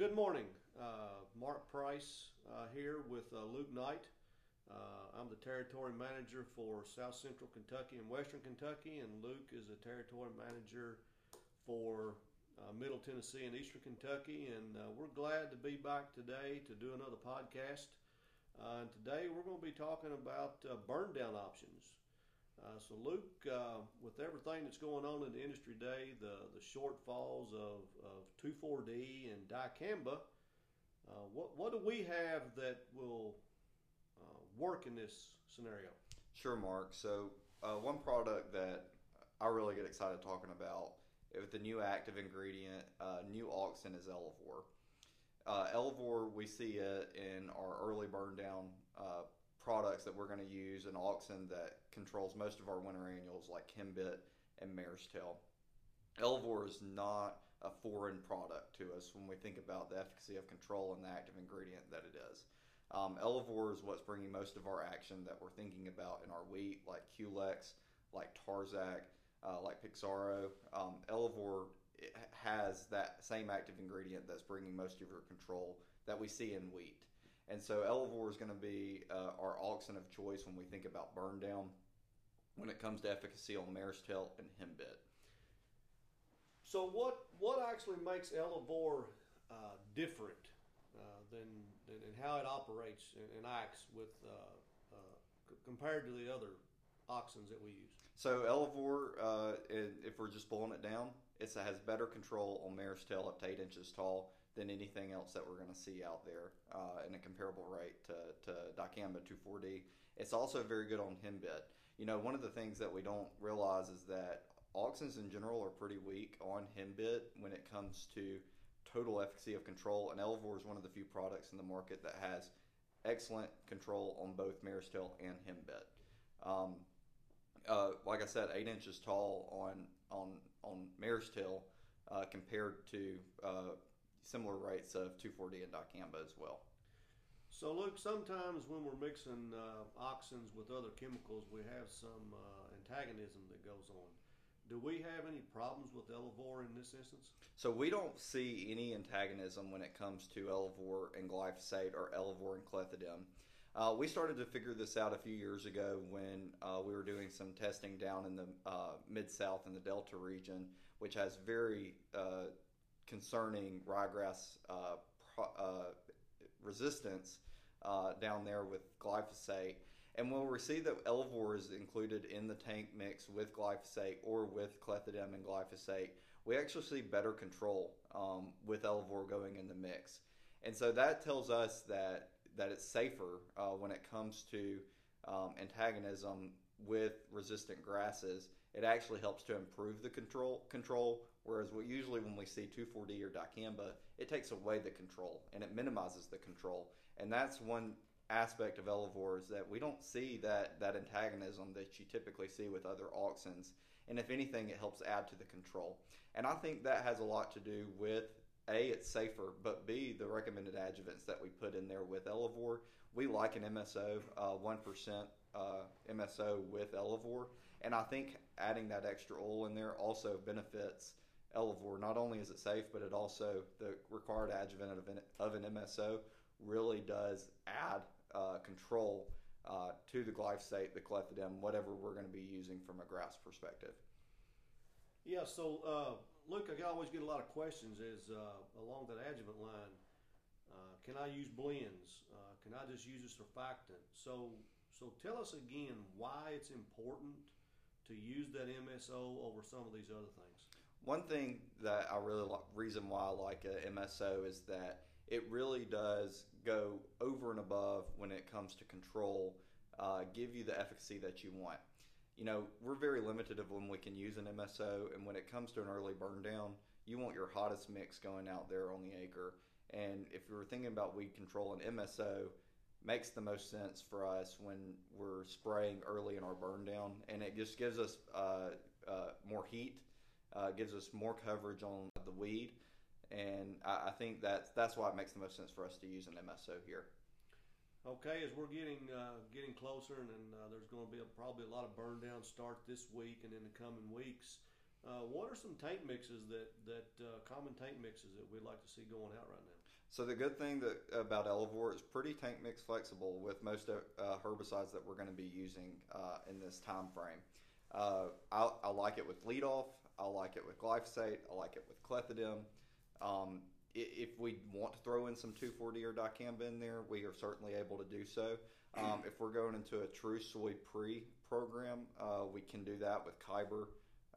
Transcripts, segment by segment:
Good morning. Uh, Mark Price uh, here with uh, Luke Knight. Uh, I'm the territory manager for South Central Kentucky and Western Kentucky, and Luke is a territory manager for uh, Middle Tennessee and Eastern Kentucky. And uh, we're glad to be back today to do another podcast. And today we're going to be talking about burn down options. Uh, so, Luke, uh, with everything that's going on in the industry today, the, the shortfalls of, of 2,4-D and dicamba, uh, what, what do we have that will uh, work in this scenario? Sure, Mark. So, uh, one product that I really get excited talking about with the new active ingredient, uh, new auxin, is Elevore. Uh, Elevore, we see it in our early burn down uh, products that we're going to use, an auxin that controls most of our winter annuals like Henbit and Mare's Tail. Elevore is not a foreign product to us when we think about the efficacy of control and the active ingredient that it is. Um, Elevore is what's bringing most of our action that we're thinking about in our wheat, like Quelex, like Tarzec, uh, like Pixxaro. Um, Elevore has that same active ingredient that's bringing most of your control that we see in wheat. And so Elevore is going to be uh, our auxin of choice when we think about burn down when it comes to efficacy on mare's tail and Henbit. So, what, what actually makes Elevore uh, different uh, than, than and how it operates and, and acts with uh, uh, c- compared to the other auxins that we use? So Elevore, uh, if we're just pulling it down, it's, it has better control on mare's tail up to eight inches tall than anything else that we're going to see out there uh, in a comparable rate to, to dicamba 2,4-D. It's also very good on henbit. You know, one of the things that we don't realize is that auxins in general are pretty weak on henbit when it comes to total efficacy of control, and Elevore is one of the few products in the market that has excellent control on both mare's tail and henbit. Um, uh, like I said, eight inches tall on on on mare's uh, compared to uh, similar rates of 2,4-D and dicamba as well. So, Luke, sometimes when we're mixing uh, auxins with other chemicals, we have some uh, antagonism that goes on. Do we have any problems with Elevore in this instance? So we don't see any antagonism when it comes to Elevore and glyphosate or Elevore and clethodim. Uh, we started to figure this out a few years ago when uh, we were doing some testing down in the uh, mid south in the Delta region, which has very uh, concerning ryegrass uh, pro- uh, resistance uh, down there with glyphosate. And when we see that Elevore is included in the tank mix with glyphosate or with clethodim and glyphosate, we actually see better control um, with Elevore going in the mix. And so that tells us that that it's safer uh, when it comes to um, antagonism with resistant grasses. It actually helps to improve the control control. Whereas usually when we see 2,4-D or dicamba, it takes away the control and it minimizes the control. And that's one aspect of Elevore is that we don't see that that antagonism that you typically see with other auxins. And if anything, it helps add to the control. And I think that has a lot to do with a, it's safer, but B, the recommended adjuvants that we put in there with Elevore. We like an MSO, uh, 1% uh, MSO with Elevore. And I think adding that extra oil in there also benefits Elevore. Not only is it safe, but it also, the required adjuvant of an, MSO really does add uh, control uh, to the glyphosate, the clethodim, whatever we're going to be using from a grass perspective. Yeah, so uh, Luke, I always get a lot of questions is uh, along that adjuvant line. Uh, can I use blends? Uh, can I just use a surfactant? So, so tell us again why it's important to use that MSO over some of these other things. One thing that I really like, reason why I like a MSO is that it really does go over and above when it comes to control, uh, give you the efficacy that you want. You know, we're very limited of when we can use an MSO, and when it comes to an early burn down, you want your hottest mix going out there on the acre. And if you're thinking about weed control, and MSO makes the most sense for us when we're spraying early in our burn down, and it just gives us uh, uh, more heat, uh, gives us more coverage on the weed, and I, I think that's that's why it makes the most sense for us to use an MSO here. Okay, as we're getting uh, getting closer, and then uh, there's going to be a, probably a lot of burn down start this week and in the coming weeks. Uh, what are some tank mixes that that common tank mixes that we'd like to see going out right now? So the good thing that about Elevore is pretty tank mix flexible with most uh, herbicides that we're going to be using uh, in this time frame. Uh, I, I, like it with LeadOff. I like it with glyphosate. I like it with clethodim. Um, if we want to throw in some 2,4-D or dicamba in there, we are certainly able to do so. Um, if we're going into a true soy pre program, uh, we can do that with Kyber,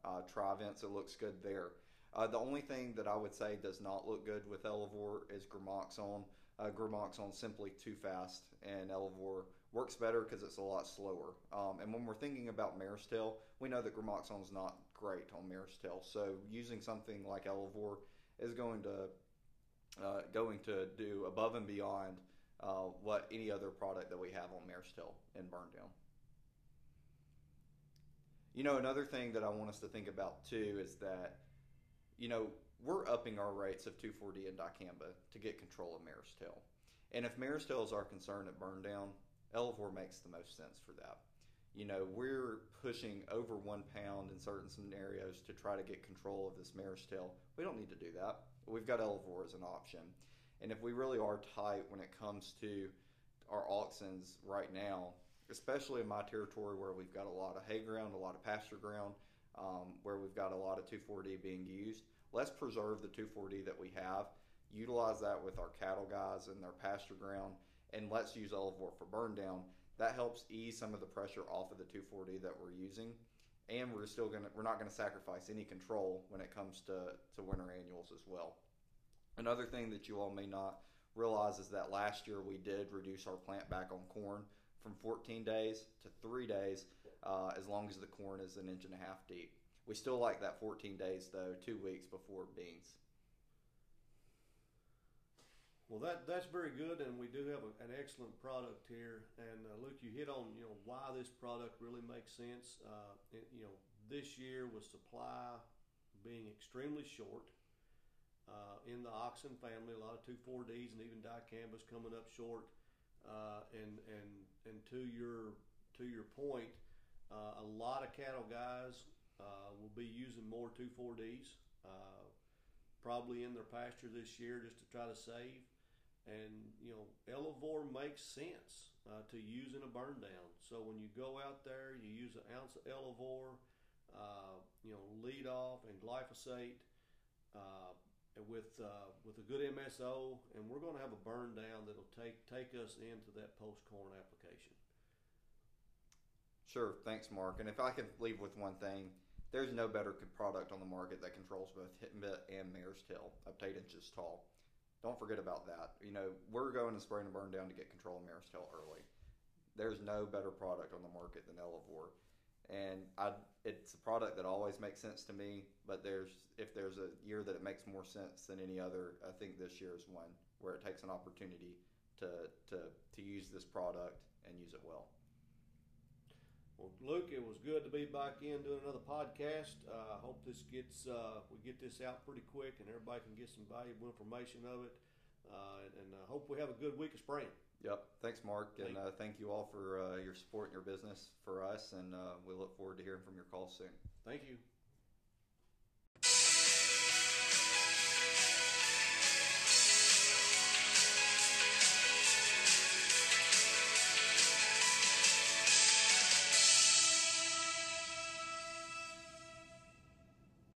uh, Trivence. It looks good there. Uh, the only thing that I would say does not look good with Elevore is Gramoxone. Uh, Gramoxone simply too fast, and Elevore works better because it's a lot slower. Um, and when we're thinking about mare's tail, we know that Gramoxone is not great on mare's tail. So using something like Elevore is going to uh, going to do above and beyond uh, what any other product that we have on mare's tail in burn down. You know, another thing that I want us to think about too is that you know, we're upping our rates of 2,4-D and dicamba to get control of mare's tail. And if mare's tail is our concern at burn down, Elevore makes the most sense for that. You know, we're pushing over one pound in certain scenarios to try to get control of this mare's tail. We don't need to do that. We've got Elevore as an option. And if we really are tight when it comes to our auxins right now, especially in my territory where we've got a lot of hay ground, a lot of pasture ground, um, where we've got a lot of 2,4-D being used. Let's preserve the 2,4-D that we have, utilize that with our cattle guys and their pasture ground, and let's use Elevore for burn down. That helps ease some of the pressure off of the 2,4-D that we're using, and we're still gonna we're not gonna sacrifice any control when it comes to to winter annuals as well. Another thing that you all may not realize is that last year we did reduce our plant back on corn from 14 days to three days uh, as long as the corn is an inch and a half deep. We still like that 14 days though, two weeks before beans. Well, that that's very good, and we do have a, an excellent product here. And uh, Luke, you hit on you know why this product really makes sense. Uh, it, you know, this year with supply being extremely short uh, in the auxin family, a lot of two four Ds and even dicambas coming up short. Uh, and and and to your to your point, uh, a lot of cattle guys uh, will be using more 2,4-Ds, uh, probably in their pasture this year just to try to save. And, you know, Elevore makes sense uh, to use in a burn down. So when you go out there, you use an ounce of Elevore, you know, LeadOff and glyphosate uh, with with a good MSO, and we're going to have a burn down that'll take take us into that post corn application. Sure, thanks, Mark. And if I could leave with one thing, there's no better product on the market that controls both hit and mare's tail up to eight inches tall. Don't forget about that. You know, we're going to spray and burn down to get control of mare's tail early. There's no better product on the market than Elevore. And I, it's a product that always makes sense to me, but there's if there's a year that it makes more sense than any other, I think this year is one where it takes an opportunity to, to, to use this product and use it well. Well, Luke, it was good to be back in doing another podcast. Uh, I uh, hope this gets uh, we get this out pretty quick and everybody can get some valuable information of it. Uh, and, I hope we have a good week of spraying. Yep. Thanks, Mark, and uh, thank you all for uh, your support and your business for us. And we look forward to hearing from your calls soon. Thank you.